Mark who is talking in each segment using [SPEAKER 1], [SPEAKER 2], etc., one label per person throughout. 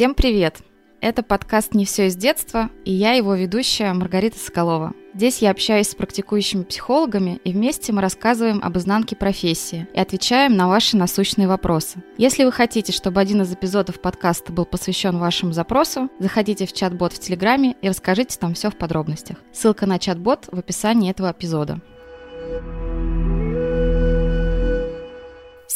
[SPEAKER 1] Всем привет! Это подкаст «Не все из детства» и я его ведущая Маргарита Соколова. Здесь я общаюсь с практикующими психологами, и вместе мы рассказываем об изнанке профессии и отвечаем на ваши насущные вопросы. Если вы хотите, чтобы один из эпизодов подкаста был посвящен вашему запросу, заходите в чат-бот в Телеграме и расскажите там все в подробностях. Ссылка на чат-бот в описании этого эпизода.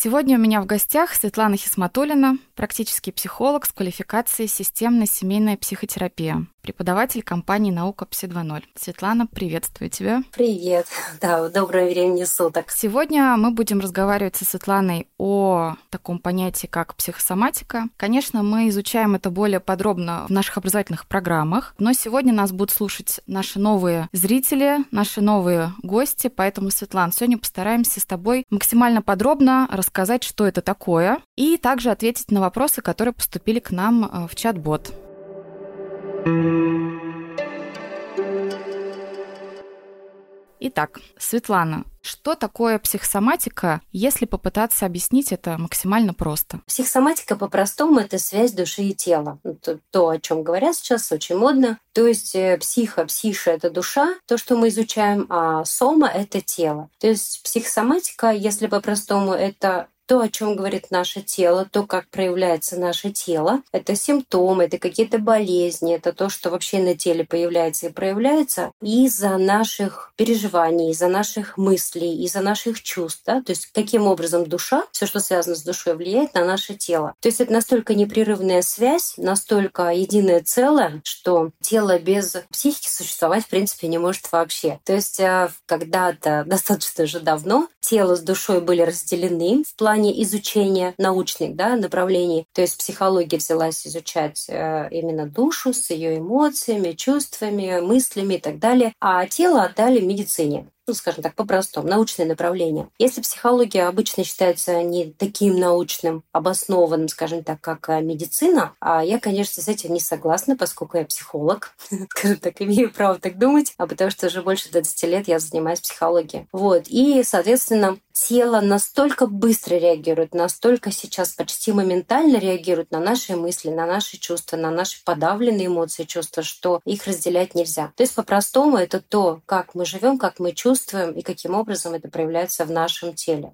[SPEAKER 1] Сегодня у меня в гостях Светлана Хисматулина, практический психолог с квалификацией системная семейная психотерапия преподаватель компании «Наука Пси 2.0». Светлана, приветствую тебя.
[SPEAKER 2] Привет. Да, доброе времени суток.
[SPEAKER 1] Сегодня мы будем разговаривать со Светланой о таком понятии, как психосоматика. Конечно, мы изучаем это более подробно в наших образовательных программах, но сегодня нас будут слушать наши новые зрители, наши новые гости, поэтому, Светлана, сегодня постараемся с тобой максимально подробно рассказать, что это такое, и также ответить на вопросы, которые поступили к нам э, в чат-бот. Итак, Светлана, что такое психосоматика, если попытаться объяснить это максимально просто?
[SPEAKER 2] Психосоматика по-простому это связь души и тела. Ну, то, то, о чем говорят сейчас, очень модно. То есть э, психо, псиша это душа, то, что мы изучаем, а сома это тело. То есть психосоматика, если по-простому, это то, о чем говорит наше тело, то, как проявляется наше тело, это симптомы, это какие-то болезни, это то, что вообще на теле появляется и проявляется из-за наших переживаний, из-за наших мыслей, из-за наших чувств. Да? То есть каким образом душа, все, что связано с душой, влияет на наше тело. То есть это настолько непрерывная связь, настолько единое целое, что тело без психики существовать в принципе не может вообще. То есть э, когда-то, достаточно же давно, тело с душой были разделены в плане плане изучения научных да, направлений. То есть психология взялась изучать э, именно душу с ее эмоциями, чувствами, мыслями и так далее, а тело отдали медицине ну, скажем так, по-простому, научное направление. Если психология обычно считается не таким научным, обоснованным, скажем так, как э, медицина, а я, конечно, с этим не согласна, поскольку я психолог, скажем так, имею право так думать, а потому что уже больше 20 лет я занимаюсь психологией. Вот. И, соответственно, тело настолько быстро реагирует, настолько сейчас почти моментально реагирует на наши мысли, на наши чувства, на наши подавленные эмоции, чувства, что их разделять нельзя. То есть по-простому это то, как мы живем, как мы чувствуем, и каким образом это проявляется в нашем теле.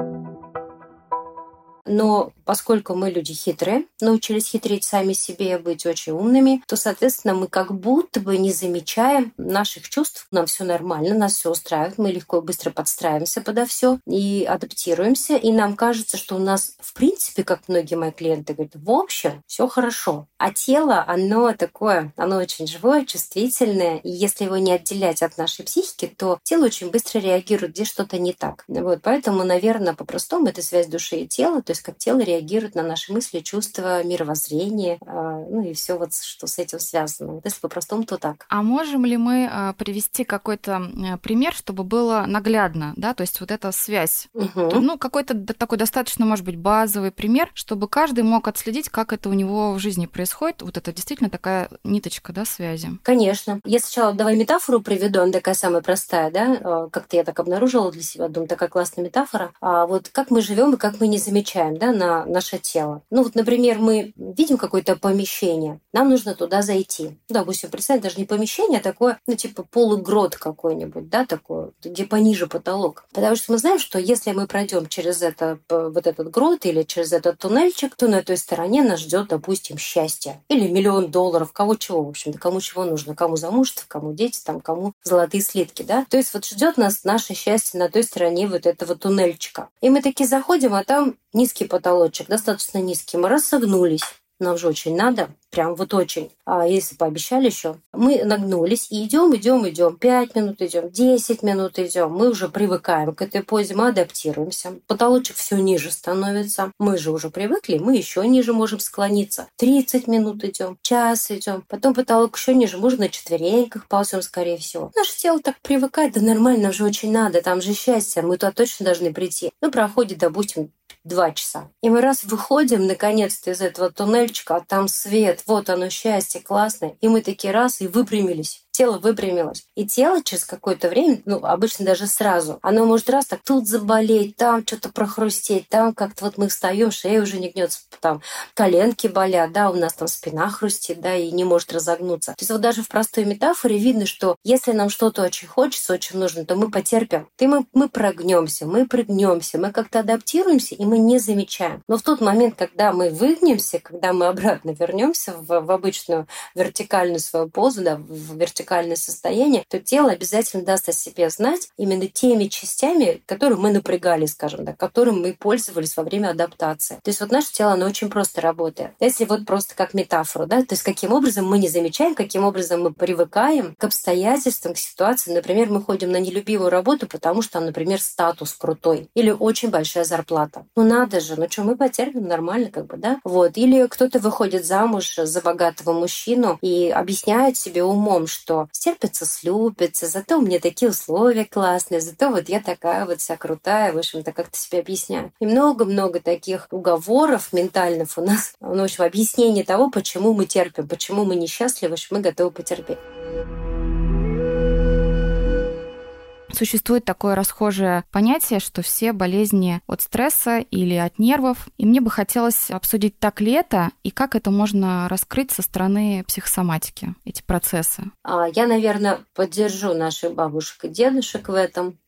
[SPEAKER 2] Но поскольку мы люди хитрые, научились хитрить сами себе, быть очень умными, то, соответственно, мы как будто бы не замечаем наших чувств. Нам все нормально, нас все устраивает, мы легко и быстро подстраиваемся подо все и адаптируемся. И нам кажется, что у нас, в принципе, как многие мои клиенты говорят, в общем, все хорошо. А тело, оно такое, оно очень живое, чувствительное. И если его не отделять от нашей психики, то тело очень быстро реагирует, где что-то не так. Вот, поэтому, наверное, по-простому это связь души и тела, то есть как тело реагирует на наши мысли, чувства, мировоззрение, а, ну и все вот, что с этим связано. Вот если по-простому, то так.
[SPEAKER 1] А можем ли мы а, привести какой-то пример, чтобы было наглядно, да, то есть вот эта связь? Угу. Ну, какой-то такой достаточно, может быть, базовый пример, чтобы каждый мог отследить, как это у него в жизни происходит. Вот это действительно такая ниточка, да, связи.
[SPEAKER 2] Конечно. Я сначала давай метафору приведу, она такая самая простая, да, а, как-то я так обнаружила для себя, думаю, такая классная метафора. А вот как мы живем и как мы не замечаем влияем да, на наше тело. Ну вот, например, мы видим какое-то помещение, нам нужно туда зайти. Ну, допустим, представить даже не помещение, а такое, ну типа полугрот какой-нибудь, да, такое, где пониже потолок. Потому что мы знаем, что если мы пройдем через это, вот этот грот или через этот туннельчик, то на той стороне нас ждет, допустим, счастье. Или миллион долларов, кого чего, в общем-то, кому чего нужно, кому замужество, кому дети, там, кому золотые слитки, да. То есть вот ждет нас наше счастье на той стороне вот этого туннельчика. И мы такие заходим, а там низкий потолочек, достаточно низкий. Мы рассогнулись. Нам же очень надо. Прям вот очень. А если пообещали еще, мы нагнулись и идем, идем, идем. Пять минут идем, десять минут идем. Мы уже привыкаем к этой позе, мы адаптируемся. Потолочек все ниже становится. Мы же уже привыкли, мы еще ниже можем склониться. 30 минут идем, час идем. Потом потолок еще ниже, можно на четвереньках ползем, скорее всего. Наше тело так привыкает, да нормально, нам же очень надо, там же счастье, мы туда точно должны прийти. Ну, проходит, допустим, два часа. И мы раз выходим наконец-то из этого туннельчика, а там свет, вот оно счастье, классно. И мы такие раз и выпрямились тело выпрямилось. И тело через какое-то время, ну, обычно даже сразу, оно может раз так тут заболеть, там что-то прохрустеть, там как-то вот мы встаем, шея уже не гнется, там коленки болят, да, у нас там спина хрустит, да, и не может разогнуться. То есть вот даже в простой метафоре видно, что если нам что-то очень хочется, очень нужно, то мы потерпим. И мы, мы прогнемся, мы прыгнемся, мы как-то адаптируемся, и мы не замечаем. Но в тот момент, когда мы выгнемся, когда мы обратно вернемся в, в обычную вертикальную свою позу, да, в вертикальное состояние, то тело обязательно даст о себе знать именно теми частями, которые мы напрягали, скажем так, которым мы пользовались во время адаптации. То есть вот наше тело, оно очень просто работает. Если вот просто как метафору, да, то есть каким образом мы не замечаем, каким образом мы привыкаем к обстоятельствам, к ситуации. Например, мы ходим на нелюбимую работу, потому что например, статус крутой или очень большая зарплата. Ну надо же, ну что, мы потерпим нормально, как бы, да? Вот. Или кто-то выходит замуж за богатого мужчину и объясняет себе умом, что стерпится, слюбится, зато у меня такие условия классные, зато вот я такая вот вся крутая, в общем-то, как-то себе объясняю. И много-много таких уговоров ментальных у нас, ну, в общем, объяснение того, почему мы терпим, почему мы несчастливы, что мы готовы потерпеть.
[SPEAKER 1] Существует такое расхожее понятие, что все болезни от стресса или от нервов. И мне бы хотелось обсудить, так ли это и как это можно раскрыть со стороны психосоматики, эти процессы.
[SPEAKER 2] А, я, наверное, поддержу наших бабушек и дедушек в этом.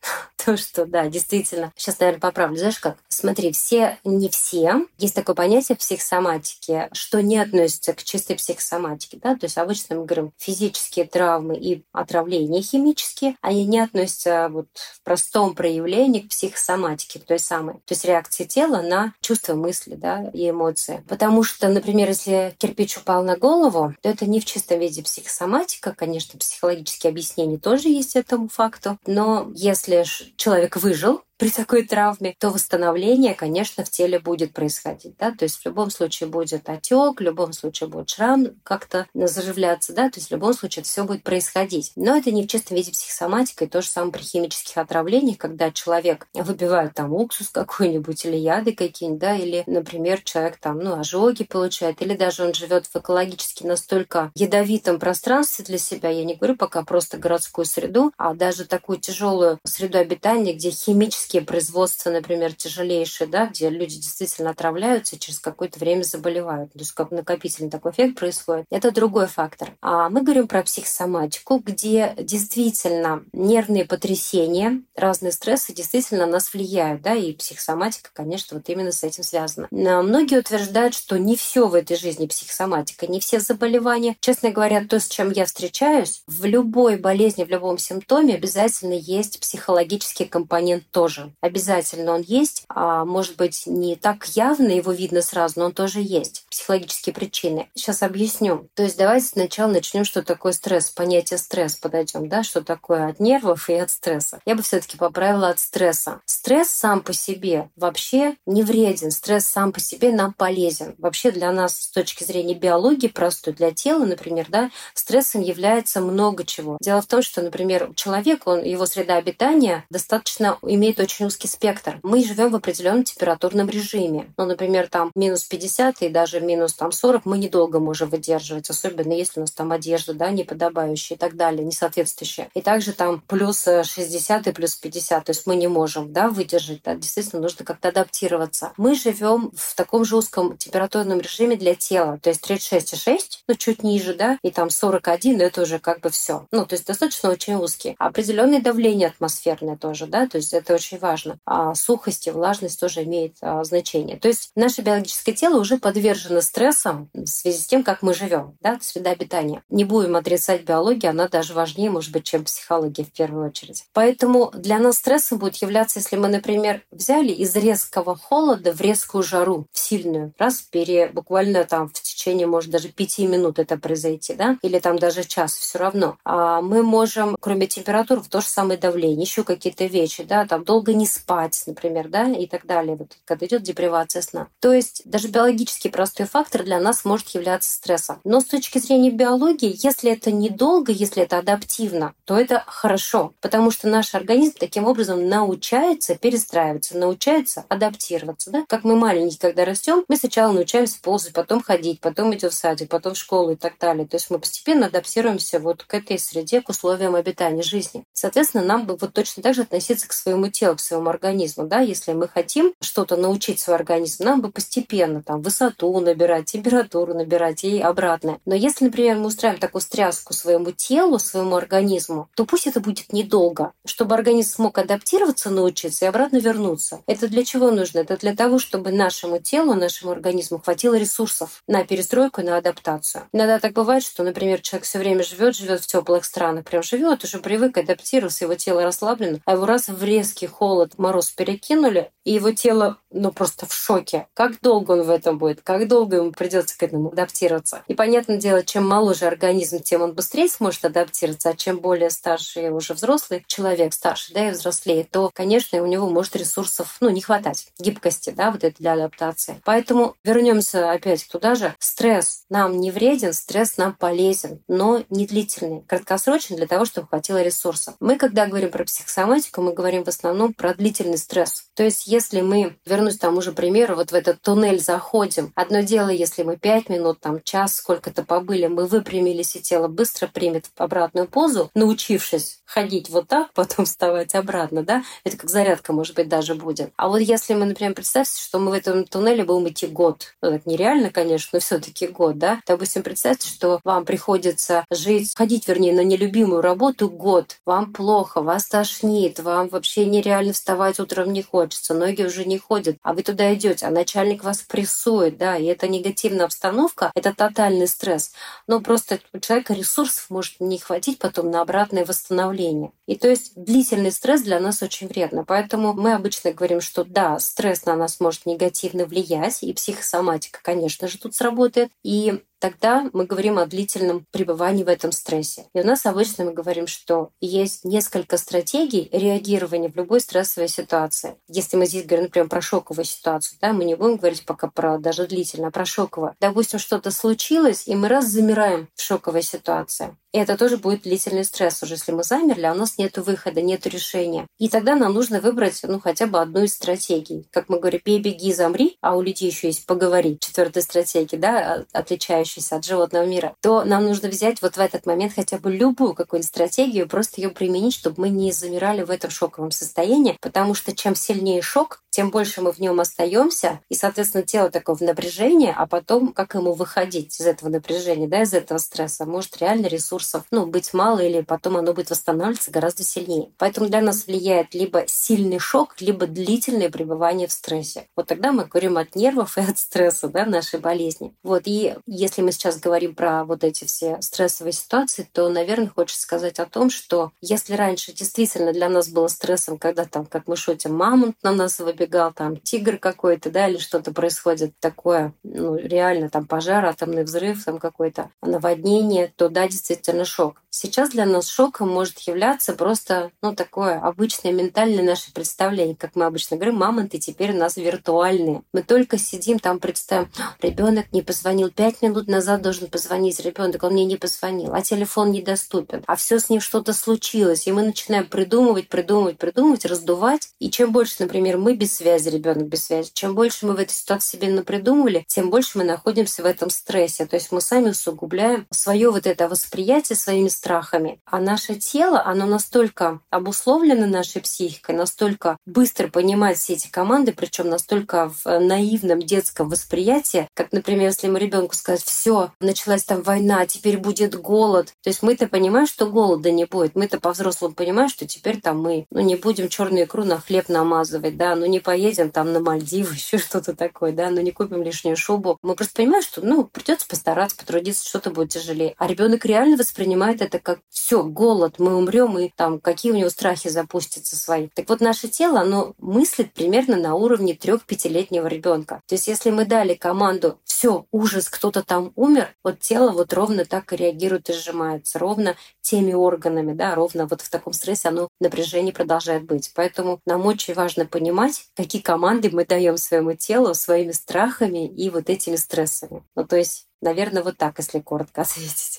[SPEAKER 2] То, что, да, действительно. Сейчас, наверное, поправлю. Знаешь как? Смотри, все, не все. Есть такое понятие в психосоматике, что не относится к чистой психосоматике. Да? То есть обычно мы говорим физические травмы и отравления химические, они не относятся вот в простом проявлении к психосоматике, той самой. То есть реакции тела на чувства, мысли да, и эмоции. Потому что, например, если кирпич упал на голову, то это не в чистом виде психосоматика. Конечно, психологические объяснения тоже есть этому факту. Но если человек выжил, при такой травме, то восстановление, конечно, в теле будет происходить. Да? То есть в любом случае будет отек, в любом случае будет шрам как-то заживляться, да, то есть в любом случае это все будет происходить. Но это не в чистом виде психосоматика, и то же самое при химических отравлениях, когда человек выбивает там уксус какой-нибудь или яды какие-нибудь, да, или, например, человек там, ну, ожоги получает, или даже он живет в экологически настолько ядовитом пространстве для себя, я не говорю пока просто городскую среду, а даже такую тяжелую среду обитания, где химически химические производства, например, тяжелейшие, да, где люди действительно отравляются и через какое-то время заболевают. То есть как накопительный такой эффект происходит. Это другой фактор. А мы говорим про психосоматику, где действительно нервные потрясения, разные стрессы действительно на нас влияют, да, и психосоматика, конечно, вот именно с этим связана. Но многие утверждают, что не все в этой жизни психосоматика, не все заболевания. Честно говоря, то, с чем я встречаюсь, в любой болезни, в любом симптоме обязательно есть психологический компонент тоже тоже. Обязательно он есть. А может быть, не так явно его видно сразу, но он тоже есть. Психологические причины. Сейчас объясню. То есть давайте сначала начнем, что такое стресс. Понятие стресс подойдем, да, что такое от нервов и от стресса. Я бы все-таки поправила от стресса. Стресс сам по себе вообще не вреден. Стресс сам по себе нам полезен. Вообще для нас с точки зрения биологии простой, для тела, например, да, стрессом является много чего. Дело в том, что, например, человек, он, его среда обитания достаточно имеет очень узкий спектр. Мы живем в определенном температурном режиме. Ну, например, там минус 50 и даже минус там 40 мы недолго можем выдерживать, особенно если у нас там одежда, да, неподобающая и так далее, несоответствующая. И также там плюс 60 и плюс 50, то есть мы не можем, да, выдержать, да, действительно нужно как-то адаптироваться. Мы живем в таком же узком температурном режиме для тела, то есть 36,6, ну, чуть ниже, да, и там 41, это уже как бы все. Ну, то есть достаточно очень узкий. Определенное давление атмосферное тоже, да, то есть это очень очень важно. А сухость и влажность тоже имеет а, значение. То есть наше биологическое тело уже подвержено стрессам в связи с тем, как мы живем, да, среда обитания. Не будем отрицать биологию, она даже важнее, может быть, чем психология в первую очередь. Поэтому для нас стрессом будет являться, если мы, например, взяли из резкого холода в резкую жару, в сильную, раз, пере, буквально там в течение, может, даже пяти минут это произойти, да, или там даже час, все равно. А мы можем, кроме температур, в то же самое давление, еще какие-то вещи, да, там долго долго не спать, например, да, и так далее, вот, когда идет депривация сна. То есть даже биологически простой фактор для нас может являться стрессом. Но с точки зрения биологии, если это недолго, если это адаптивно, то это хорошо, потому что наш организм таким образом научается перестраиваться, научается адаптироваться. Да? Как мы маленькие, когда растем, мы сначала научаемся ползать, потом ходить, потом идем в садик, потом в школу и так далее. То есть мы постепенно адаптируемся вот к этой среде, к условиям обитания жизни. Соответственно, нам бы вот точно так же относиться к своему телу, к своему организму. Да? Если мы хотим что-то научить свой организм, нам бы постепенно там высоту набирать, температуру набирать и обратно. Но если, например, мы устраиваем такую стряску своему телу, своему организму, то пусть это будет недолго, чтобы организм смог адаптироваться, научиться и обратно вернуться. Это для чего нужно? Это для того, чтобы нашему телу, нашему организму хватило ресурсов на перестройку, на адаптацию. Иногда так бывает, что, например, человек все время живет, живет в теплых странах, прям живет, уже привык, адаптировался, его тело расслаблено, а его раз в резкий холод, мороз перекинули, и его тело, ну, просто в шоке. Как долго он в этом будет? Как долго ему придется к этому адаптироваться? И понятное дело, чем моложе организм, тем он быстрее сможет адаптироваться, а чем более старший уже взрослый человек, старше, да, и взрослее, то, конечно, у него может ресурсов, ну, не хватать, гибкости, да, вот это для адаптации. Поэтому вернемся опять туда же. Стресс нам не вреден, стресс нам полезен, но не длительный, краткосрочный для того, чтобы хватило ресурсов. Мы, когда говорим про психосоматику, мы говорим в основном про длительный стресс. То есть если мы, вернусь к тому же примеру, вот в этот туннель заходим, одно дело, если мы пять минут, там час сколько-то побыли, мы выпрямились, и тело быстро примет обратную позу, научившись ходить вот так, потом вставать обратно, да, это как зарядка, может быть, даже будет. А вот если мы, например, представьте, что мы в этом туннеле будем идти год, ну, это нереально, конечно, но все таки год, да, допустим, представьте, что вам приходится жить, ходить, вернее, на нелюбимую работу год, вам плохо, вас тошнит, вам вообще нереально вставать утром не хочется, ноги уже не ходят, а вы туда идете, а начальник вас прессует, да, и это негативная обстановка, это тотальный стресс. Но просто у человека ресурсов может не хватить потом на обратное восстановление. И то есть длительный стресс для нас очень вредно. Поэтому мы обычно говорим, что да, стресс на нас может негативно влиять, и психосоматика, конечно же, тут сработает. И тогда мы говорим о длительном пребывании в этом стрессе. И у нас обычно мы говорим, что есть несколько стратегий реагирования в любой стрессовой ситуации. Если мы здесь говорим, например, про шоковую ситуацию, да, мы не будем говорить пока про даже длительно, а про шоковую. Допустим, что-то случилось, и мы раз замираем в шоковой ситуации. И это тоже будет длительный стресс уже, если мы замерли, а у нас нет выхода, нет решения. И тогда нам нужно выбрать ну, хотя бы одну из стратегий. Как мы говорим, бей, беги, замри, а у людей еще есть поговори. Четвертая стратегия, да, отличающаяся от животного мира. То нам нужно взять вот в этот момент хотя бы любую какую-нибудь стратегию, просто ее применить, чтобы мы не замирали в этом шоковом состоянии, потому что чем сильнее шок, тем больше мы в нем остаемся, и, соответственно, тело такое в напряжении, а потом как ему выходить из этого напряжения, да, из этого стресса, может реально ресурсов, ну, быть мало, или потом оно будет восстанавливаться гораздо сильнее. Поэтому для нас влияет либо сильный шок, либо длительное пребывание в стрессе. Вот тогда мы говорим от нервов и от стресса, да, нашей болезни. Вот, и если мы сейчас говорим про вот эти все стрессовые ситуации, то, наверное, хочется сказать о том, что если раньше действительно для нас было стрессом, когда там, как мы шутим, мамонт на нас выбирает, убегал, там тигр какой-то, да, или что-то происходит такое, ну, реально там пожар, атомный взрыв, там какое-то наводнение, то да, действительно шок. Сейчас для нас шоком может являться просто, ну, такое обычное ментальное наше представление. Как мы обычно говорим, мамонты теперь у нас виртуальные. Мы только сидим, там представим, ребенок не позвонил, пять минут назад должен позвонить ребенок, он мне не позвонил, а телефон недоступен, а все с ним что-то случилось, и мы начинаем придумывать, придумывать, придумывать, раздувать. И чем больше, например, мы без связи, ребенок без связи. Чем больше мы в этой ситуации себе напридумывали, тем больше мы находимся в этом стрессе. То есть мы сами усугубляем свое вот это восприятие своими страхами. А наше тело, оно настолько обусловлено нашей психикой, настолько быстро понимает все эти команды, причем настолько в наивном детском восприятии, как, например, если мы ребенку сказать, все, началась там война, теперь будет голод. То есть мы-то понимаем, что голода не будет. Мы-то по-взрослому понимаем, что теперь там мы ну, не будем черную икру на хлеб намазывать, да, ну не поедем там на Мальдивы, еще что-то такое, да, но не купим лишнюю шубу. Мы просто понимаем, что, ну, придется постараться, потрудиться, что-то будет тяжелее. А ребенок реально воспринимает это это как все, голод, мы умрем, и там какие у него страхи запустятся свои. Так вот, наше тело, оно мыслит примерно на уровне трех-пятилетнего ребенка. То есть, если мы дали команду все, ужас, кто-то там умер, вот тело вот ровно так и реагирует и сжимается, ровно теми органами, да, ровно вот в таком стрессе оно напряжение продолжает быть. Поэтому нам очень важно понимать, какие команды мы даем своему телу своими страхами и вот этими стрессами. Ну, то есть, наверное, вот так, если коротко ответить.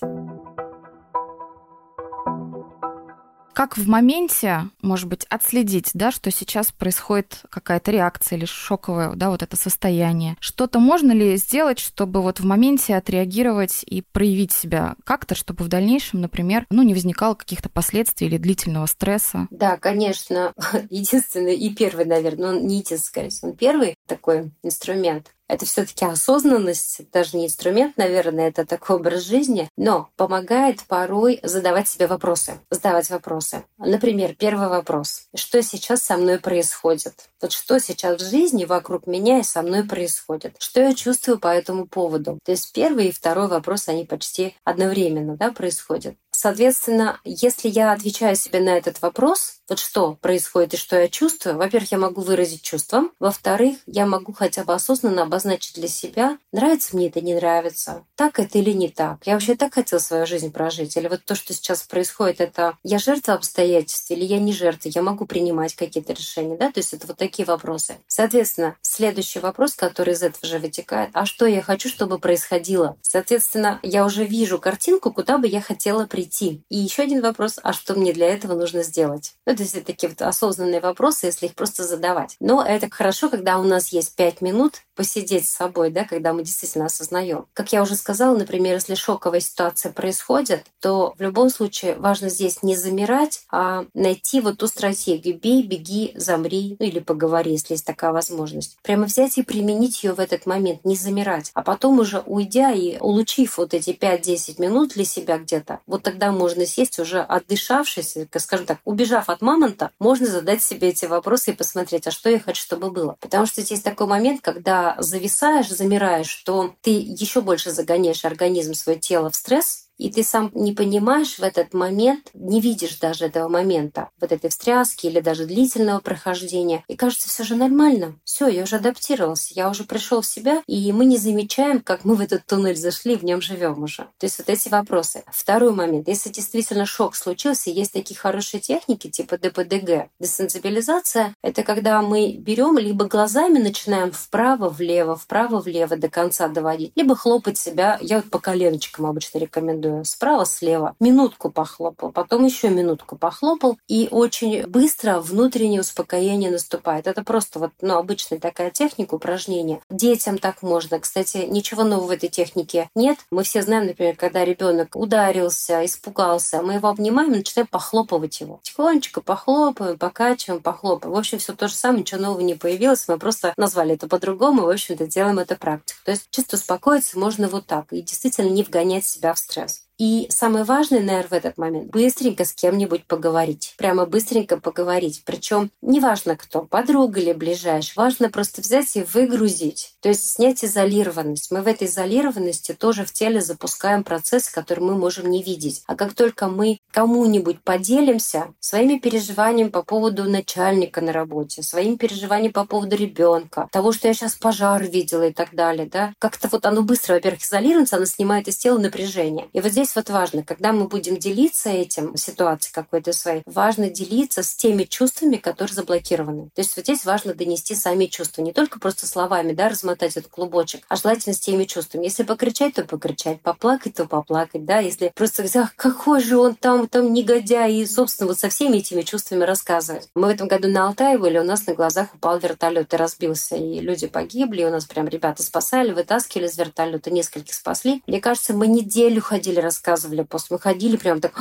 [SPEAKER 1] Как в моменте, может быть, отследить, да, что сейчас происходит какая-то реакция или шоковое, да, вот это состояние. Что-то можно ли сделать, чтобы вот в моменте отреагировать и проявить себя как-то, чтобы в дальнейшем, например, ну, не возникало каких-то последствий или длительного стресса?
[SPEAKER 2] Да, конечно. Единственный и первый, наверное, ну, не единственный, всего, первый такой инструмент это все-таки осознанность, даже не инструмент, наверное, это такой образ жизни, но помогает порой задавать себе вопросы. Задавать вопросы. Например, первый вопрос. Что сейчас со мной происходит? Вот что сейчас в жизни вокруг меня и со мной происходит? Что я чувствую по этому поводу? То есть первый и второй вопрос, они почти одновременно да, происходят. Соответственно, если я отвечаю себе на этот вопрос, вот что происходит и что я чувствую, во-первых, я могу выразить чувства, во-вторых, я могу хотя бы осознанно обозначить для себя, нравится мне это, не нравится, так это или не так. Я вообще так хотела свою жизнь прожить, или вот то, что сейчас происходит, это я жертва обстоятельств или я не жертва, я могу принимать какие-то решения, да, то есть это вот такие вопросы. Соответственно, следующий вопрос, который из этого же вытекает, а что я хочу, чтобы происходило? Соответственно, я уже вижу картинку, куда бы я хотела прийти. И еще один вопрос, а что мне для этого нужно сделать? Ну, то есть такие вот осознанные вопросы, если их просто задавать. Но это хорошо, когда у нас есть пять минут посидеть с собой, да, когда мы действительно осознаем. Как я уже сказала, например, если шоковая ситуация происходит, то в любом случае важно здесь не замирать, а найти вот ту стратегию «бей, беги, замри», ну или поговори, если есть такая возможность. Прямо взять и применить ее в этот момент, не замирать. А потом уже уйдя и улучив вот эти 5-10 минут для себя где-то, вот тогда можно сесть уже отдышавшись, скажем так, убежав от мамонта, можно задать себе эти вопросы и посмотреть, а что я хочу, чтобы было. Потому что здесь такой момент, когда зависаешь, замираешь, то ты еще больше загоняешь организм, свое тело в стресс, и ты сам не понимаешь в этот момент, не видишь даже этого момента, вот этой встряски или даже длительного прохождения. И кажется, все же нормально. Все, я уже адаптировался, я уже пришел в себя, и мы не замечаем, как мы в этот туннель зашли, в нем живем уже. То есть вот эти вопросы. Второй момент. Если действительно шок случился, есть такие хорошие техники типа ДПДГ. Десенсибилизация — это когда мы берем либо глазами начинаем вправо-влево, вправо-влево до конца доводить, либо хлопать себя. Я вот по коленочкам обычно рекомендую рекомендую. Справа-слева. Минутку похлопал, потом еще минутку похлопал, и очень быстро внутреннее успокоение наступает. Это просто вот, ну, обычная такая техника упражнения. Детям так можно. Кстати, ничего нового в этой технике нет. Мы все знаем, например, когда ребенок ударился, испугался, мы его обнимаем и начинаем похлопывать его. Тихонечко похлопаем, покачиваем, похлопаем. В общем, все то же самое, ничего нового не появилось. Мы просто назвали это по-другому, в общем-то, делаем это практику. То есть чисто успокоиться можно вот так. И действительно не вгонять себя в стресс. И самое важное, наверное, в этот момент быстренько с кем-нибудь поговорить. Прямо быстренько поговорить. Причем неважно кто, подруга или ближайший, важно просто взять и выгрузить. То есть снять изолированность. Мы в этой изолированности тоже в теле запускаем процесс, который мы можем не видеть. А как только мы кому-нибудь поделимся своими переживаниями по поводу начальника на работе, своими переживаниями по поводу ребенка, того, что я сейчас пожар видела и так далее, да, как-то вот оно быстро, во-первых, изолируется, оно снимает из тела напряжение. И вот здесь здесь вот важно, когда мы будем делиться этим, ситуацией какой-то своей, важно делиться с теми чувствами, которые заблокированы. То есть вот здесь важно донести сами чувства, не только просто словами, да, размотать этот клубочек, а желательно с теми чувствами. Если покричать, то покричать, поплакать, то поплакать, да, если просто сказать, ах, какой же он там, там негодяй, и, собственно, вот со всеми этими чувствами рассказывать. Мы в этом году на Алтае были, у нас на глазах упал вертолет и разбился, и люди погибли, и у нас прям ребята спасали, вытаскивали из вертолета, нескольких спасли. Мне кажется, мы неделю ходили рассказывали после. Мы ходили прям так,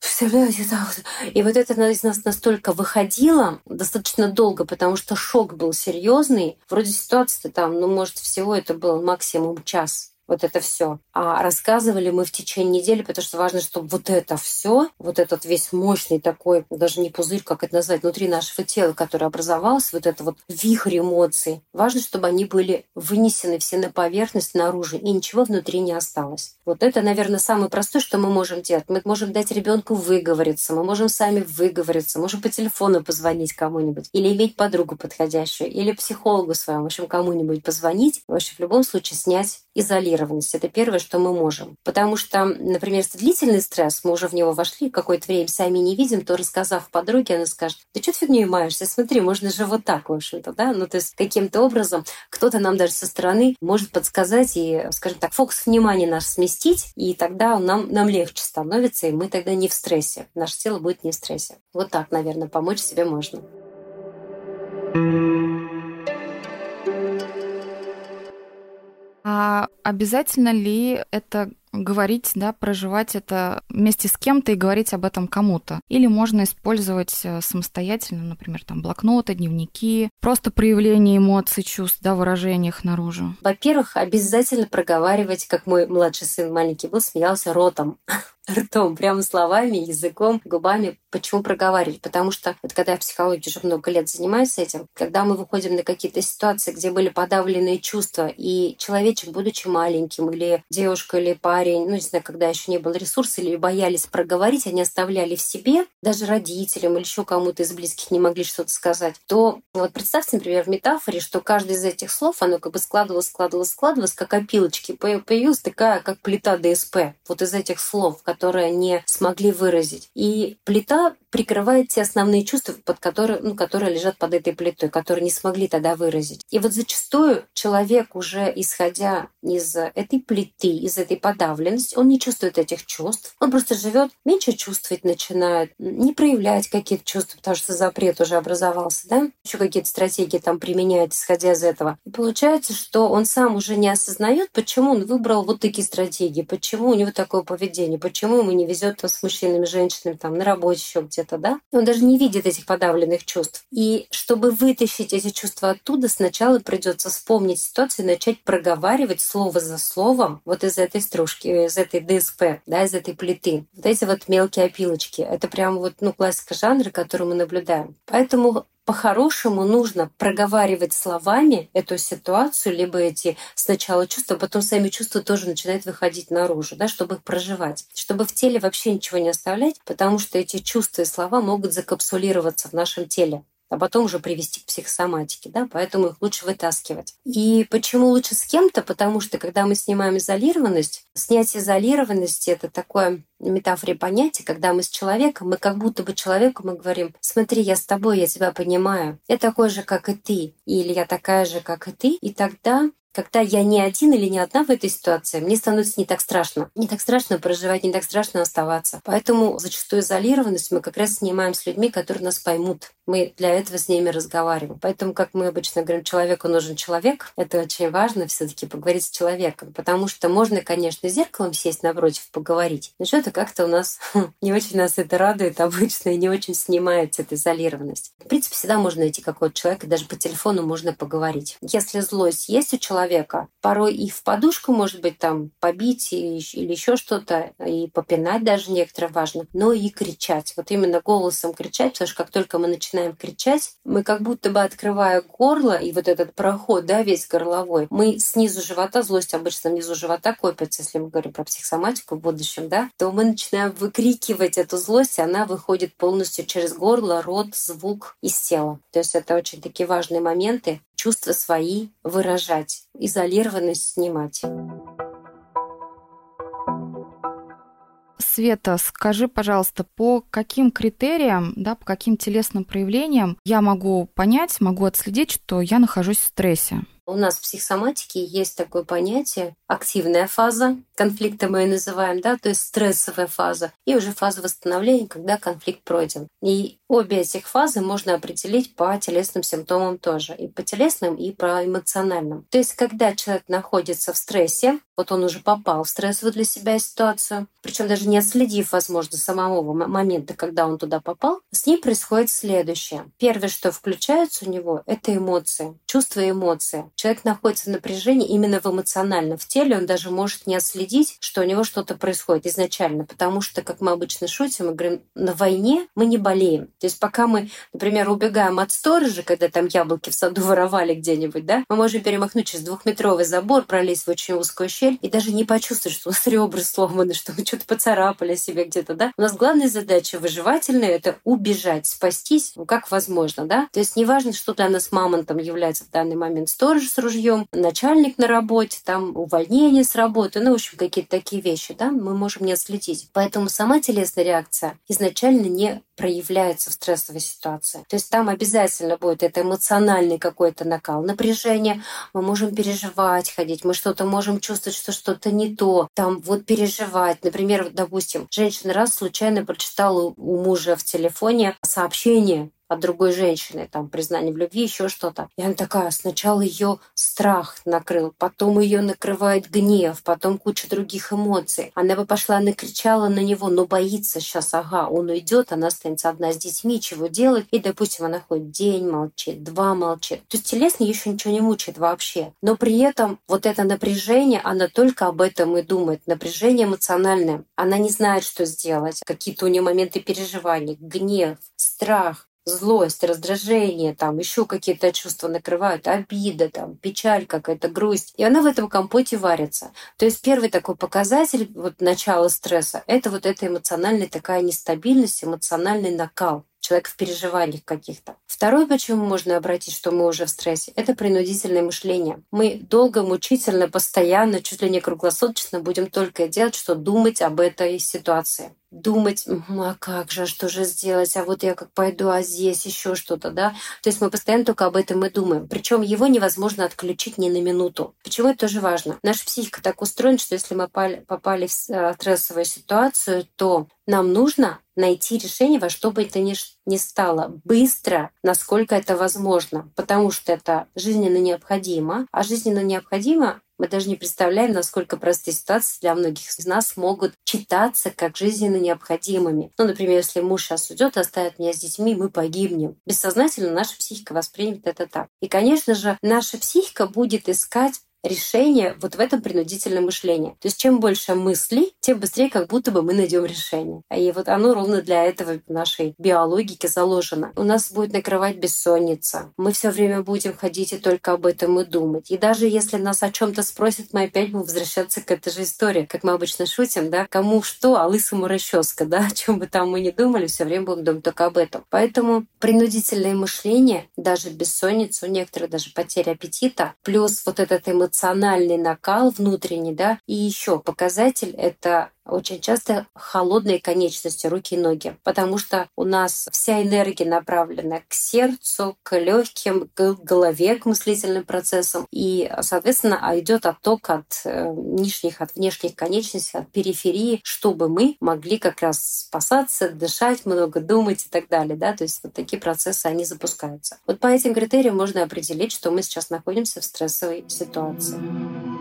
[SPEAKER 2] представляете, да, вот. И вот это из нас настолько выходило достаточно долго, потому что шок был серьезный. Вроде ситуация там, ну, может, всего это был максимум час вот это все. А рассказывали мы в течение недели, потому что важно, чтобы вот это все, вот этот весь мощный такой, даже не пузырь, как это назвать, внутри нашего тела, который образовался, вот это вот вихрь эмоций, важно, чтобы они были вынесены все на поверхность, наружу, и ничего внутри не осталось. Вот это, наверное, самое простое, что мы можем делать. Мы можем дать ребенку выговориться, мы можем сами выговориться, можем по телефону позвонить кому-нибудь, или иметь подругу подходящую, или психологу своему, в общем, кому-нибудь позвонить. В общем, в любом случае снять изолированность. Это первое, что мы можем. Потому что, например, если длительный стресс, мы уже в него вошли, какое-то время сами не видим, то, рассказав подруге, она скажет, да что ты фигней маешься, смотри, можно же вот так, в общем-то, да? Ну, то есть каким-то образом кто-то нам даже со стороны может подсказать и, скажем так, фокус внимания наш сместить, и тогда нам, нам легче становится, и мы тогда не в стрессе. Наше тело будет не в стрессе. Вот так, наверное, помочь себе можно.
[SPEAKER 1] А обязательно ли это говорить, да, проживать это вместе с кем-то и говорить об этом кому-то. Или можно использовать э, самостоятельно, например, там блокноты, дневники, просто проявление эмоций, чувств, да, выражение их наружу.
[SPEAKER 2] Во-первых, обязательно проговаривать, как мой младший сын маленький был, смеялся ротом ртом, прямо словами, языком, губами. Почему проговаривать? Потому что вот когда я в психологии уже много лет занимаюсь этим, когда мы выходим на какие-то ситуации, где были подавленные чувства, и человечек, будучи маленьким, или девушка, или парень, ну, не знаю, когда еще не было ресурсов, или боялись проговорить, они оставляли в себе, даже родителям или еще кому-то из близких не могли что-то сказать, то вот представьте, например, в метафоре, что каждый из этих слов, оно как бы складывалось, складывалось, складывалось, как опилочки. Появилась такая, как плита ДСП. Вот из этих слов, которые не смогли выразить. И плита прикрывает те основные чувства, под которые, ну, которые лежат под этой плитой, которые не смогли тогда выразить. И вот зачастую человек, уже исходя из этой плиты, из этой подавленности, он не чувствует этих чувств. Он просто живет, меньше чувствовать начинает, не проявлять какие-то чувства, потому что запрет уже образовался, да? Еще какие-то стратегии там применяет, исходя из этого. И получается, что он сам уже не осознает, почему он выбрал вот такие стратегии, почему у него такое поведение, почему ему не везет там, с мужчинами, женщинами, там, на работе еще где где-то, да, он даже не видит этих подавленных чувств. И чтобы вытащить эти чувства оттуда, сначала придется вспомнить ситуацию и начать проговаривать слово за словом вот из этой стружки, из этой ДСП, да, из этой плиты. Вот эти вот мелкие опилочки. Это прям вот, ну, классика жанра, которую мы наблюдаем. Поэтому по-хорошему нужно проговаривать словами эту ситуацию, либо эти сначала чувства, потом сами чувства тоже начинают выходить наружу, да, чтобы их проживать, чтобы в теле вообще ничего не оставлять, потому что эти чувства и слова могут закапсулироваться в нашем теле а потом уже привести к психосоматике, да, поэтому их лучше вытаскивать. И почему лучше с кем-то? Потому что когда мы снимаем изолированность, снять изолированность — это такое метафоре понятие, когда мы с человеком, мы как будто бы человеку мы говорим, смотри, я с тобой, я тебя понимаю, я такой же, как и ты, или я такая же, как и ты, и тогда когда я не один или не одна в этой ситуации, мне становится не так страшно. Не так страшно проживать, не так страшно оставаться. Поэтому зачастую изолированность мы как раз снимаем с людьми, которые нас поймут. Мы для этого с ними разговариваем. Поэтому, как мы обычно говорим, человеку нужен человек, это очень важно все таки поговорить с человеком. Потому что можно, конечно, зеркалом сесть напротив, поговорить, но что-то как-то у нас не очень нас это радует обычно и не очень снимается эта изолированность. В принципе, всегда можно найти какого-то человека, даже по телефону можно поговорить. Если злость есть у человека, человека. Порой и в подушку, может быть, там побить или еще что-то, и попинать даже некоторые важно, но и кричать. Вот именно голосом кричать, потому что как только мы начинаем кричать, мы как будто бы открывая горло и вот этот проход, да, весь горловой, мы снизу живота, злость обычно внизу живота копится, если мы говорим про психосоматику в будущем, да, то мы начинаем выкрикивать эту злость, и она выходит полностью через горло, рот, звук из тела. То есть это очень такие важные моменты, чувства свои выражать, изолированность снимать.
[SPEAKER 1] Света, скажи, пожалуйста, по каким критериям, да, по каким телесным проявлениям я могу понять, могу отследить, что я нахожусь в стрессе?
[SPEAKER 2] У нас в психосоматике есть такое понятие активная фаза, конфликта мы ее называем, да, то есть стрессовая фаза, и уже фаза восстановления, когда конфликт пройден. И обе этих фазы можно определить по телесным симптомам тоже, и по телесным, и по эмоциональным. То есть, когда человек находится в стрессе, вот он уже попал в стрессовую для себя ситуацию, причем даже не отследив, возможно, самого момента, когда он туда попал, с ним происходит следующее. Первое, что включается у него, это эмоции, чувства и эмоции. Человек находится в напряжении именно в эмоциональном. В теле он даже может не отследить, что у него что-то происходит изначально, потому что, как мы обычно шутим, мы говорим, на войне мы не болеем. То есть пока мы, например, убегаем от сторожа, когда там яблоки в саду воровали где-нибудь, да, мы можем перемахнуть через двухметровый забор, пролезть в очень узкую щель, щель и даже не почувствовать, что у нас ребра сломаны, что мы что-то поцарапали себе где-то, да. У нас главная задача выживательная — это убежать, спастись, ну, как возможно, да. То есть неважно, что для нас мамонтом является в данный момент сторож с ружьем, начальник на работе, там увольнение с работы, ну, в общем, какие-то такие вещи, да, мы можем не отследить. Поэтому сама телесная реакция изначально не проявляется в стрессовой ситуации. То есть там обязательно будет это эмоциональный какой-то накал, напряжение. Мы можем переживать, ходить, мы что-то можем чувствовать, что что-то не то. Там вот переживать. Например, допустим, женщина раз случайно прочитала у мужа в телефоне сообщение от другой женщины, там, признание в любви, еще что-то. И она такая, сначала ее страх накрыл, потом ее накрывает гнев, потом куча других эмоций. Она бы пошла, накричала на него, но боится сейчас, ага, он уйдет, она останется одна с детьми, чего делать? И, допустим, она ходит день молчит, два молчит. То есть телесно еще ничего не мучает вообще. Но при этом вот это напряжение, она только об этом и думает. Напряжение эмоциональное. Она не знает, что сделать. Какие-то у нее моменты переживаний, гнев, страх злость, раздражение, там еще какие-то чувства накрывают, обида, там, печаль какая-то, грусть. И она в этом компоте варится. То есть первый такой показатель вот начала стресса – это вот эта эмоциональная такая нестабильность, эмоциональный накал человек в переживаниях каких-то. Второе, почему можно обратить, что мы уже в стрессе, это принудительное мышление. Мы долго, мучительно, постоянно, чуть ли не круглосуточно будем только делать, что думать об этой ситуации думать, а как же, что же сделать, а вот я как пойду, а здесь еще что-то, да. То есть мы постоянно только об этом и думаем. Причем его невозможно отключить ни на минуту. Почему это тоже важно? Наша психика так устроена, что если мы попали в э, стрессовую ситуацию, то нам нужно найти решение во что бы это ни стало быстро, насколько это возможно, потому что это жизненно необходимо, а жизненно необходимо мы даже не представляем, насколько простые ситуации для многих из нас могут читаться как жизненно необходимыми. Ну, например, если муж сейчас уйдет, оставит меня с детьми, мы погибнем. Бессознательно наша психика воспримет это так. И, конечно же, наша психика будет искать решение вот в этом принудительном мышлении. То есть чем больше мыслей, тем быстрее как будто бы мы найдем решение. И вот оно ровно для этого в нашей биологике заложено. У нас будет накрывать бессонница. Мы все время будем ходить и только об этом и думать. И даже если нас о чем то спросят, мы опять будем возвращаться к этой же истории. Как мы обычно шутим, да, кому что, а лысому расческа, да, о чем бы там мы ни думали, все время будем думать только об этом. Поэтому принудительное мышление, даже бессонница, у некоторых даже потеря аппетита, плюс вот этот эмоциональный эмоциональный накал внутренний, да, и еще показатель это очень часто холодные конечности, руки и ноги, потому что у нас вся энергия направлена к сердцу, к легким, к голове, к мыслительным процессам. И, соответственно, а идет отток от э, нижних, от внешних конечностей, от периферии, чтобы мы могли как раз спасаться, дышать, много думать и так далее. Да? То есть вот такие процессы, они запускаются. Вот по этим критериям можно определить, что мы сейчас находимся в стрессовой ситуации.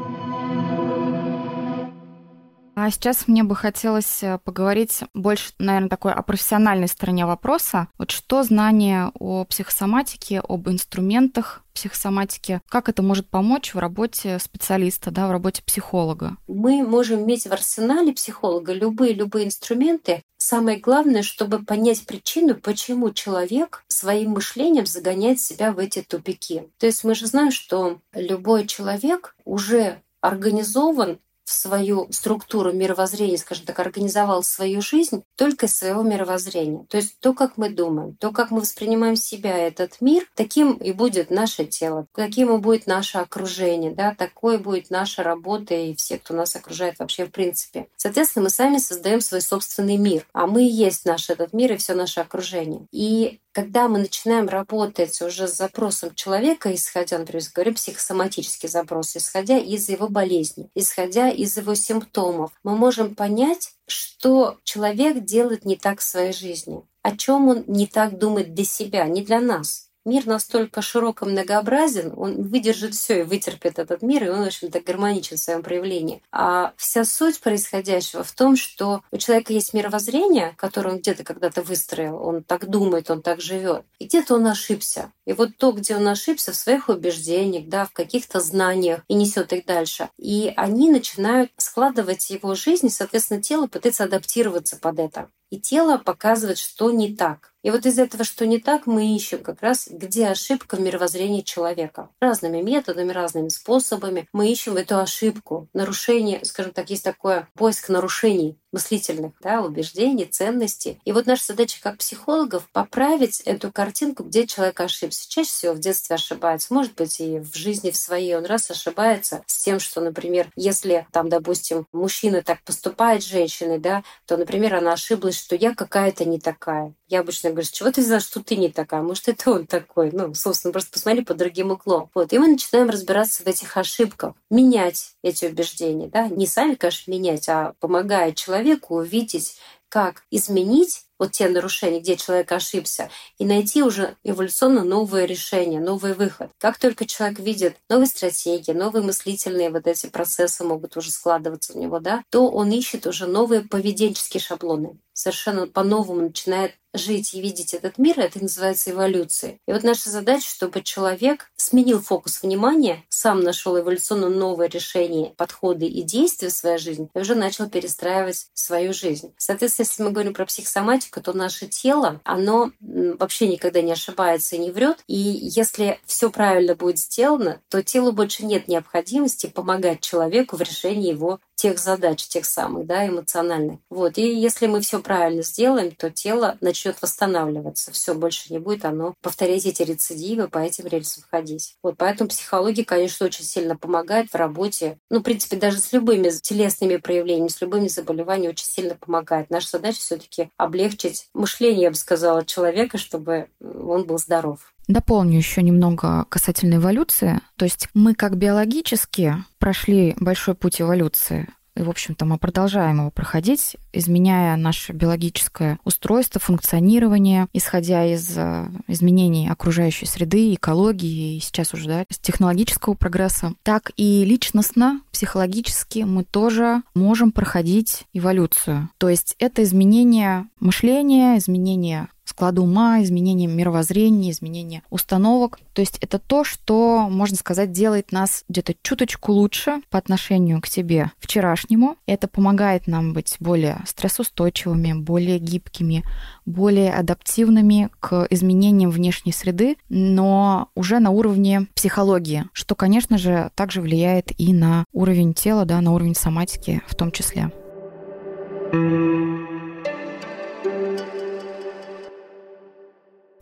[SPEAKER 1] А сейчас мне бы хотелось э, поговорить больше, наверное, такой о профессиональной стороне вопроса. Вот что знание о психосоматике, об инструментах психосоматики, как это может помочь в работе специалиста, да, в работе психолога?
[SPEAKER 2] Мы можем иметь в арсенале психолога любые-любые инструменты. Самое главное, чтобы понять причину, почему человек своим мышлением загоняет себя в эти тупики. То есть мы же знаем, что любой человек уже организован в свою структуру мировоззрения, скажем так, организовал свою жизнь только из своего мировоззрения. То есть то, как мы думаем, то, как мы воспринимаем себя, этот мир, таким и будет наше тело, таким и будет наше окружение, да, такой будет наша работа и все, кто нас окружает вообще в принципе. Соответственно, мы сами создаем свой собственный мир, а мы и есть наш этот мир и все наше окружение. И когда мы начинаем работать уже с запросом человека, исходя, например, говорим психосоматический запрос, исходя из его болезни, исходя из его симптомов, мы можем понять, что человек делает не так в своей жизни, о чем он не так думает для себя, не для нас мир настолько широк и многообразен, он выдержит все и вытерпит этот мир, и он, в общем-то, гармоничен в своем проявлении. А вся суть происходящего в том, что у человека есть мировоззрение, которое он где-то когда-то выстроил, он так думает, он так живет, и где-то он ошибся. И вот то, где он ошибся в своих убеждениях, да, в каких-то знаниях и несет их дальше. И они начинают складывать его жизнь, и, соответственно, тело пытается адаптироваться под это. И тело показывает, что не так. И вот из этого, что не так, мы ищем как раз, где ошибка в мировоззрении человека. Разными методами, разными способами мы ищем эту ошибку, нарушение, скажем так, есть такое поиск нарушений мыслительных да, убеждений, ценностей. И вот наша задача как психологов поправить эту картинку, где человек ошибся. Чаще всего в детстве ошибается, может быть, и в жизни в своей он раз ошибается с тем, что, например, если там, допустим, мужчина так поступает с женщиной, да, то, например, она ошиблась, что я какая-то не такая. Я обычно говорю, с чего ты знаешь, что ты не такая? Может, это он такой? Ну, собственно, просто посмотри по другим углом. Вот. И мы начинаем разбираться в этих ошибках, менять эти убеждения. Да? Не сами, конечно, менять, а помогая человеку увидеть, как изменить вот те нарушения, где человек ошибся, и найти уже эволюционно новое решение, новый выход. Как только человек видит новые стратегии, новые мыслительные вот эти процессы могут уже складываться у него, да, то он ищет уже новые поведенческие шаблоны совершенно по-новому начинает жить и видеть этот мир, это называется эволюцией. И вот наша задача, чтобы человек сменил фокус внимания, сам нашел эволюционно новое решение, подходы и действия в своей жизни, и уже начал перестраивать свою жизнь. Соответственно, если мы говорим про психосоматику, то наше тело, оно вообще никогда не ошибается и не врет. И если все правильно будет сделано, то телу больше нет необходимости помогать человеку в решении его тех задач, тех самых, да, эмоциональных. Вот. И если мы все правильно сделаем, то тело начнет восстанавливаться. Все больше не будет оно повторять эти рецидивы, по этим рельсам ходить. Вот. Поэтому психология, конечно, очень сильно помогает в работе. Ну, в принципе, даже с любыми телесными проявлениями, с любыми заболеваниями очень сильно помогает. Наша задача все-таки облегчить мышление, я бы сказала, человека, чтобы он был здоров.
[SPEAKER 1] Дополню еще немного касательно эволюции. То есть мы как биологически прошли большой путь эволюции. И, в общем-то, мы продолжаем его проходить, изменяя наше биологическое устройство, функционирование, исходя из э, изменений окружающей среды, экологии и сейчас уже да, из технологического прогресса, так и личностно, психологически мы тоже можем проходить эволюцию. То есть это изменение мышления, изменение склада ума, изменение мировоззрения, изменение установок. То есть это то, что, можно сказать, делает нас где-то чуточку лучше по отношению к себе вчерашнему. Это помогает нам быть более стрессоустойчивыми, более гибкими, более адаптивными к изменениям внешней среды, но уже на уровне психологии, что, конечно же, также влияет и на уровень тела, да, на уровень соматики в том числе.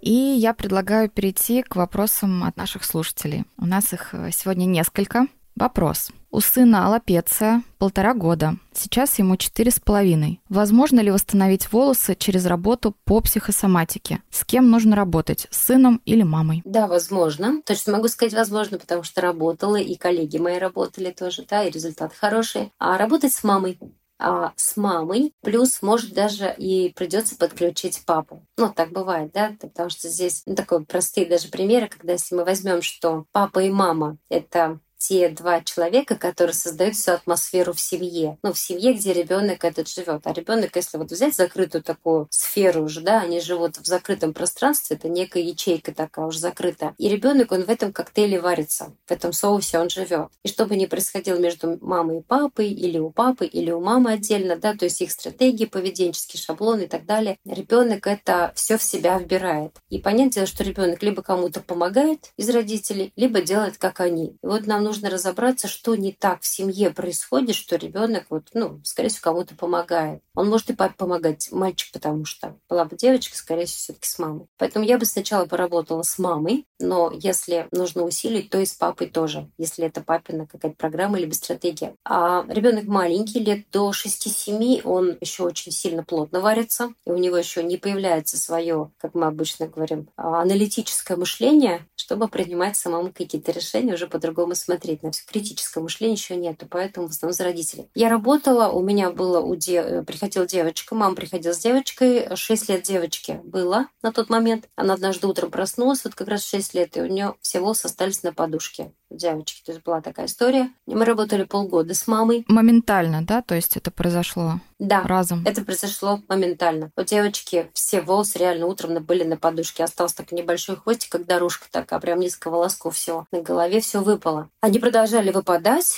[SPEAKER 1] И я предлагаю перейти к вопросам от наших слушателей. У нас их э, сегодня несколько. Вопрос. У сына аллопеция полтора года. Сейчас ему четыре с половиной. Возможно ли восстановить волосы через работу по психосоматике? С кем нужно работать? С сыном или мамой?
[SPEAKER 2] Да, возможно. Точно могу сказать возможно, потому что работала, и коллеги мои работали тоже, да, и результат хороший. А работать с мамой а, с мамой, плюс, может, даже и придется подключить папу. Ну, так бывает, да, потому что здесь ну, такие простые даже примеры, когда если мы возьмем, что папа и мама — это те два человека, которые создают всю атмосферу в семье. Ну, в семье, где ребенок этот живет. А ребенок, если вот взять закрытую такую сферу уже, да, они живут в закрытом пространстве, это некая ячейка такая уже закрыта. И ребенок, он в этом коктейле варится, в этом соусе он живет. И что бы ни происходило между мамой и папой, или у папы, или у мамы отдельно, да, то есть их стратегии, поведенческие шаблоны и так далее, ребенок это все в себя вбирает. И понятное дело, что ребенок либо кому-то помогает из родителей, либо делает как они. И вот нам нужно разобраться, что не так в семье происходит, что ребенок, вот, ну, скорее всего, кому-то помогает. Он может и папе помогать, мальчик, потому что была бы девочка, скорее всего, все-таки с мамой. Поэтому я бы сначала поработала с мамой, но если нужно усилить, то и с папой тоже, если это папина какая-то программа или стратегия. А ребенок маленький, лет до 6-7, он еще очень сильно плотно варится, и у него еще не появляется свое, как мы обычно говорим, а, аналитическое мышление, чтобы принимать самому какие-то решения, уже по-другому смотреть на все. Критическое мышление еще нету, поэтому в основном за родителей. Я работала, у меня было, у де... приходила девочка, мама приходила с девочкой, 6 лет девочки было на тот момент. Она однажды утром проснулась, вот как раз 6 лет, и у нее все волосы остались на подушке девочки. То есть была такая история. Мы работали полгода с мамой.
[SPEAKER 1] Моментально, да? То есть это произошло
[SPEAKER 2] да,
[SPEAKER 1] разом?
[SPEAKER 2] это произошло моментально. У девочки все волосы реально утром были на подушке. Остался так небольшой хвостик, как дорожка такая, прям низко волосков все. На голове все выпало. Они продолжали выпадать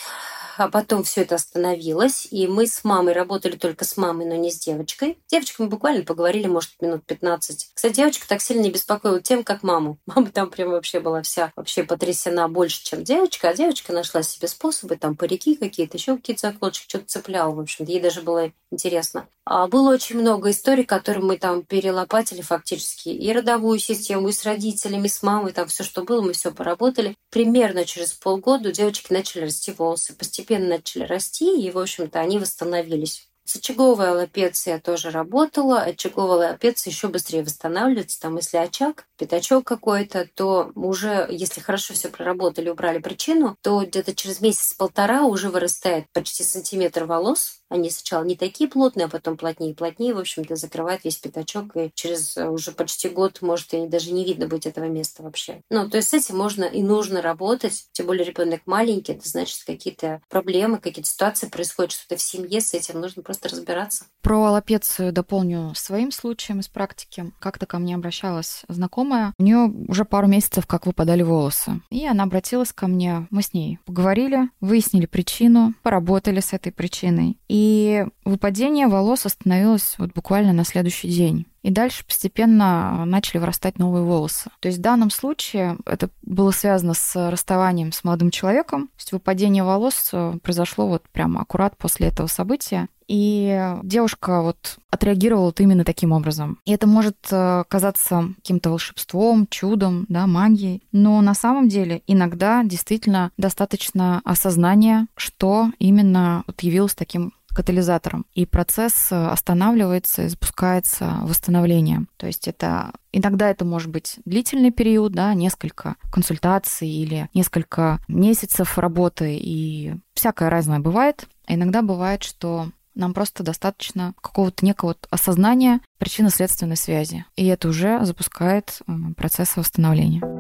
[SPEAKER 2] а потом все это остановилось, и мы с мамой работали только с мамой, но не с девочкой. С девочкой мы буквально поговорили, может, минут 15. Кстати, девочка так сильно не беспокоила тем, как маму. Мама там прям вообще была вся вообще потрясена больше, чем девочка, а девочка нашла себе способы, там парики какие-то, еще какие-то заколочки, что-то цепляла, в общем Ей даже было интересно. А было очень много историй, которые мы там перелопатили фактически. И родовую систему, и с родителями, и с мамой, там все, что было, мы все поработали. Примерно через полгода у девочки начали расти волосы. Постепенно начали расти, и, в общем-то, они восстановились. С очаговой аллопецией я тоже работала. Очаговая аллопеция еще быстрее восстанавливается. Там, если очаг, пятачок какой-то, то уже, если хорошо все проработали, убрали причину, то где-то через месяц-полтора уже вырастает почти сантиметр волос, они сначала не такие плотные, а потом плотнее и плотнее, в общем-то, закрывает весь пятачок, и через э, уже почти год может и даже не видно быть этого места вообще. Ну, то есть с этим можно и нужно работать, тем более ребенок маленький, это значит какие-то проблемы, какие-то ситуации происходят, что-то в семье, с этим нужно просто разбираться.
[SPEAKER 1] Про аллопецию дополню своим случаем из практики. Как-то ко мне обращалась знакомая, у нее уже пару месяцев как выпадали волосы. И она обратилась ко мне, мы с ней поговорили, выяснили причину, поработали с этой причиной. И и выпадение волос остановилось вот буквально на следующий день. И дальше постепенно начали вырастать новые волосы. То есть в данном случае это было связано с расставанием с молодым человеком. То есть выпадение волос э, произошло вот прямо аккурат после этого события. И девушка вот отреагировала вот именно таким образом. И это может э, казаться каким-то волшебством, чудом, да, магией. Но на самом деле иногда действительно достаточно осознания, что именно вот явилось таким катализатором, и процесс э, останавливается и запускается восстановление. То есть это иногда это может быть длительный период, да, несколько консультаций или несколько месяцев работы, и всякое разное бывает. А иногда бывает, что нам просто достаточно какого-то некого осознания причинно-следственной связи. И это уже запускает э, процесс восстановления.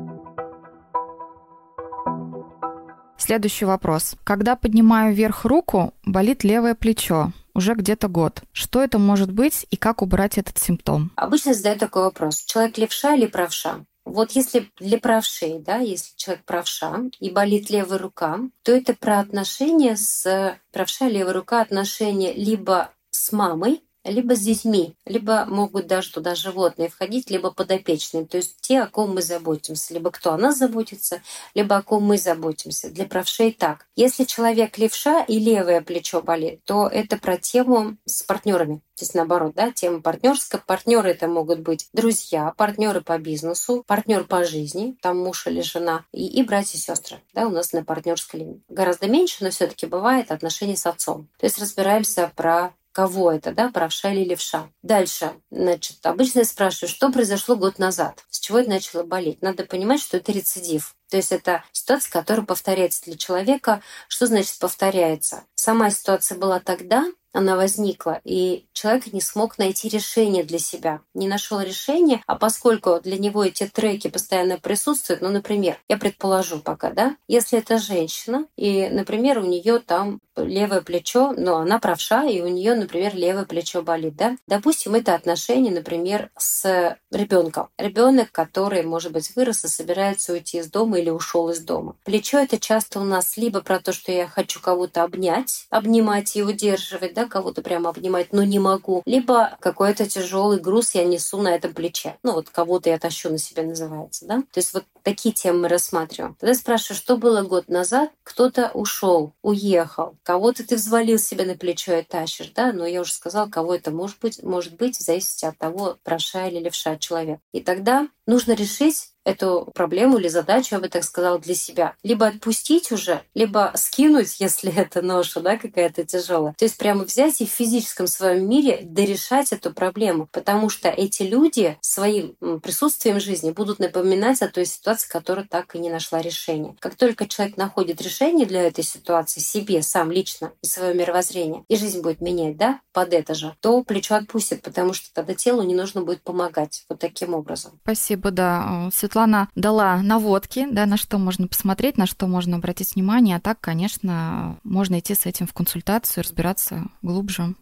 [SPEAKER 1] Следующий вопрос. Когда поднимаю вверх руку, болит левое плечо уже где-то год. Что это может быть и как убрать этот симптом?
[SPEAKER 2] Обычно задают такой вопрос. Человек левша или правша? Вот если для правшей, да, если человек правша и болит левая рука, то это про отношения с правша левая рука, отношения либо с мамой, либо с детьми, либо могут даже туда животные входить, либо подопечные, то есть те, о ком мы заботимся, либо кто о нас заботится, либо о ком мы заботимся. Для правшей так. Если человек левша и левое плечо болит, то это про тему с партнерами. То есть наоборот, да, тема партнерская. Партнеры это могут быть друзья, партнеры по бизнесу, партнер по жизни, там муж или жена, и, и братья и сестры, да, у нас на партнерской линии. Гораздо меньше, но все-таки бывает отношения с отцом. То есть разбираемся про кого это, да, правша или левша. Дальше, значит, обычно я спрашиваю, что произошло год назад, с чего это начало болеть. Надо понимать, что это рецидив. То есть это ситуация, которая повторяется для человека. Что значит повторяется? Сама ситуация была тогда, она возникла, и человек не смог найти решение для себя, не нашел решения, а поскольку для него эти треки постоянно присутствуют, ну, например, я предположу пока, да, если это женщина, и, например, у нее там левое плечо, но она правша, и у нее, например, левое плечо болит, да, допустим, это отношения, например, с ребенком. Ребенок, который, может быть, вырос и собирается уйти из дома или ушел из дома. Плечо это часто у нас либо про то, что я хочу кого-то обнять, обнимать и удерживать, да, кого-то прямо обнимать, но не могу. Либо какой-то тяжелый груз я несу на этом плече. Ну, вот кого-то я тащу на себя называется, да. То есть вот такие темы мы рассматриваем. Тогда спрашиваю, что было год назад? Кто-то ушел, уехал, кого-то ты взвалил себе на плечо и тащишь, да, но я уже сказала, кого это может быть, может быть в зависимости от того, правша или левша человек. И тогда нужно решить, эту проблему или задачу, я бы так сказала, для себя. Либо отпустить уже, либо скинуть, если это ноша, да, какая-то тяжелая. То есть прямо взять и в физическом своем мире дорешать эту проблему, потому что эти люди своим присутствием жизни будут напоминать о той ситуации, которая так и не нашла решения. Как только человек находит решение для этой ситуации себе, сам лично, и свое мировоззрение, и жизнь будет менять, да, под это же, то плечо отпустит, потому что тогда телу не нужно будет помогать вот таким образом.
[SPEAKER 1] Спасибо, да. Светлана дала наводки, да, на что можно посмотреть, на что можно обратить внимание, а так, конечно, можно идти с этим в консультацию, разбираться глубже.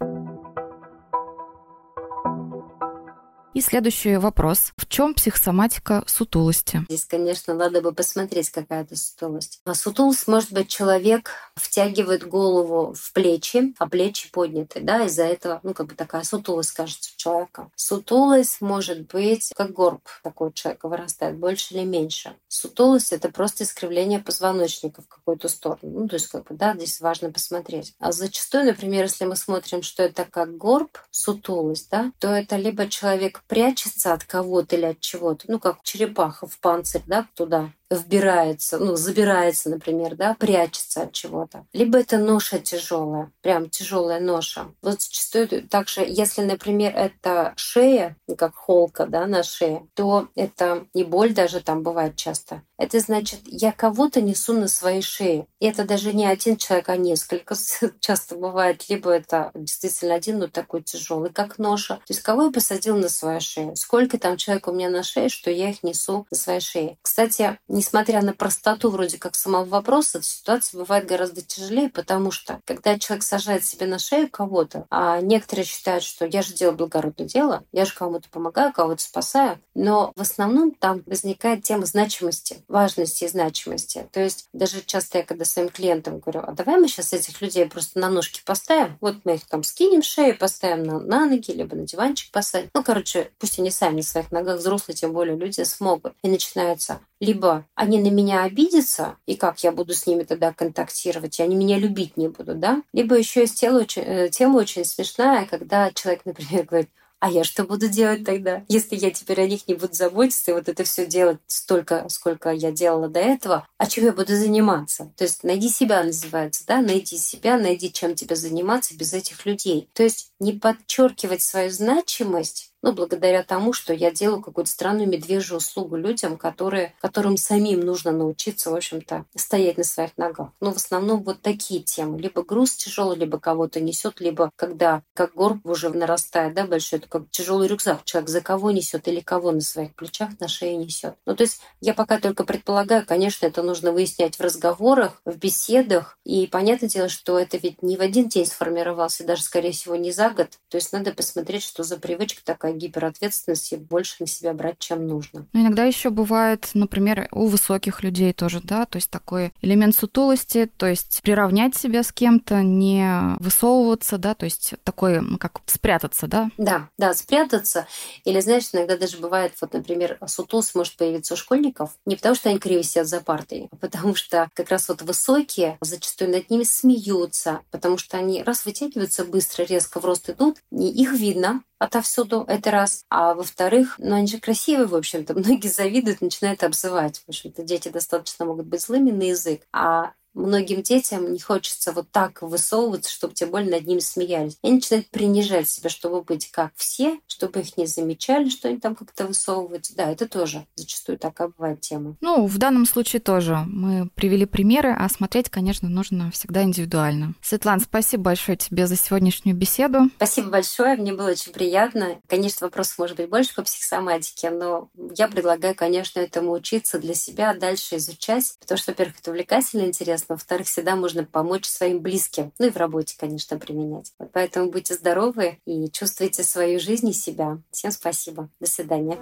[SPEAKER 1] И следующий вопрос. В чем психосоматика сутулости?
[SPEAKER 2] Здесь, конечно, надо бы посмотреть, какая это сутулость. А сутулость может быть человек втягивает голову в плечи, а плечи подняты, да, из-за этого, ну, как бы такая сутулость, кажется, у человека. Сутулость может быть как горб такой человека вырастает, больше или меньше. Сутулость — это просто искривление позвоночника в какую-то сторону. Ну, то есть, как бы, да, здесь важно посмотреть. А зачастую, например, если мы смотрим, что это как горб, сутулость, да, то это либо человек прячется от кого-то или от чего-то, ну, как черепаха в панцирь, да, туда вбирается, ну, забирается, например, да, прячется от чего-то. Либо это ноша тяжелая, прям тяжелая ноша. Вот зачастую также, если, например, это шея, как холка, да, на шее, то это не боль даже там бывает часто. Это значит, я кого-то несу на своей шее. И это даже не один человек, а несколько часто бывает. Либо это действительно один, но такой тяжелый, как ноша. То есть кого я посадил на свою шею? Сколько там человек у меня на шее, что я их несу на своей шее? Кстати, несмотря на простоту вроде как самого вопроса, ситуация бывает гораздо тяжелее, потому что когда человек сажает себе на шею кого-то, а некоторые считают, что я же делаю благородное дело, я же кому-то помогаю, кого-то спасаю, но в основном там возникает тема значимости, важности и значимости. То есть даже часто я когда своим клиентам говорю, а давай мы сейчас этих людей просто на ножки поставим, вот мы их там скинем шею, поставим на, на ноги, либо на диванчик посадим. Ну, короче, пусть они сами на своих ногах взрослые, тем более люди смогут. И начинается либо они на меня обидятся, и как я буду с ними тогда контактировать, и они меня любить не будут, да? Либо еще есть тема очень, э, тема очень смешная, когда человек, например, говорит, а я что буду делать тогда? Если я теперь о них не буду заботиться и вот это все делать столько, сколько я делала до этого, а чем я буду заниматься? То есть найди себя называется, да? Найди себя, найди чем тебе заниматься без этих людей. То есть не подчеркивать свою значимость ну, благодаря тому, что я делаю какую-то странную медвежью услугу людям, которые, которым самим нужно научиться, в общем-то, стоять на своих ногах. Но в основном вот такие темы. Либо груз тяжелый, либо кого-то несет, либо когда как горб уже нарастает, да, большой, это как тяжелый рюкзак. Человек за кого несет или кого на своих плечах, на шее несет. Ну, то есть я пока только предполагаю, конечно, это нужно выяснять в разговорах, в беседах. И понятное дело, что это ведь не в один день сформировался, даже, скорее всего, не за год. То есть надо посмотреть, что за привычка такая такая гиперответственность и больше на себя брать, чем нужно.
[SPEAKER 1] Но иногда еще бывает, например, у высоких людей тоже, да, то есть такой элемент сутулости, то есть приравнять себя с кем-то, не высовываться, да, то есть такой, как спрятаться, да?
[SPEAKER 2] Да, да, спрятаться. Или, знаешь, иногда даже бывает, вот, например, сутулость может появиться у школьников не потому, что они криво сидят за партой, а потому что как раз вот высокие зачастую над ними смеются, потому что они раз вытягиваются быстро, резко в рост идут, и их видно, отовсюду, это раз. А во-вторых, ну они же красивые, в общем-то. Многие завидуют, начинают обзывать. В общем-то, дети достаточно могут быть злыми на язык. А многим детям не хочется вот так высовываться, чтобы тем более над ними смеялись. Они начинают принижать себя, чтобы быть как все, чтобы их не замечали, что они там как-то высовываются. Да, это тоже зачастую такая бывает тема.
[SPEAKER 1] Ну, в данном случае тоже. Мы привели примеры, а смотреть, конечно, нужно всегда индивидуально. Светлана, спасибо большое тебе за сегодняшнюю беседу.
[SPEAKER 2] Спасибо большое, мне было очень приятно. Конечно, вопросов может быть больше по психосоматике, но я предлагаю, конечно, этому учиться для себя, дальше изучать, потому что, во-первых, это увлекательно, интересно, во-вторых, всегда можно помочь своим близким, ну и в работе, конечно, применять. Вот поэтому будьте здоровы и чувствуйте свою жизнь и себя. Всем спасибо. До свидания.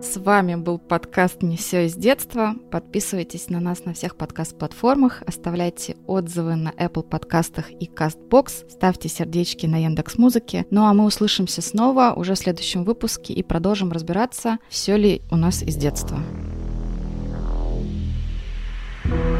[SPEAKER 1] С вами был подкаст «Не все из детства». Подписывайтесь на нас на всех подкаст-платформах, оставляйте отзывы на Apple подкастах и CastBox, ставьте сердечки на Яндекс Музыке. Ну а мы услышимся снова уже в следующем выпуске и продолжим разбираться, все ли у нас из детства. Thank you.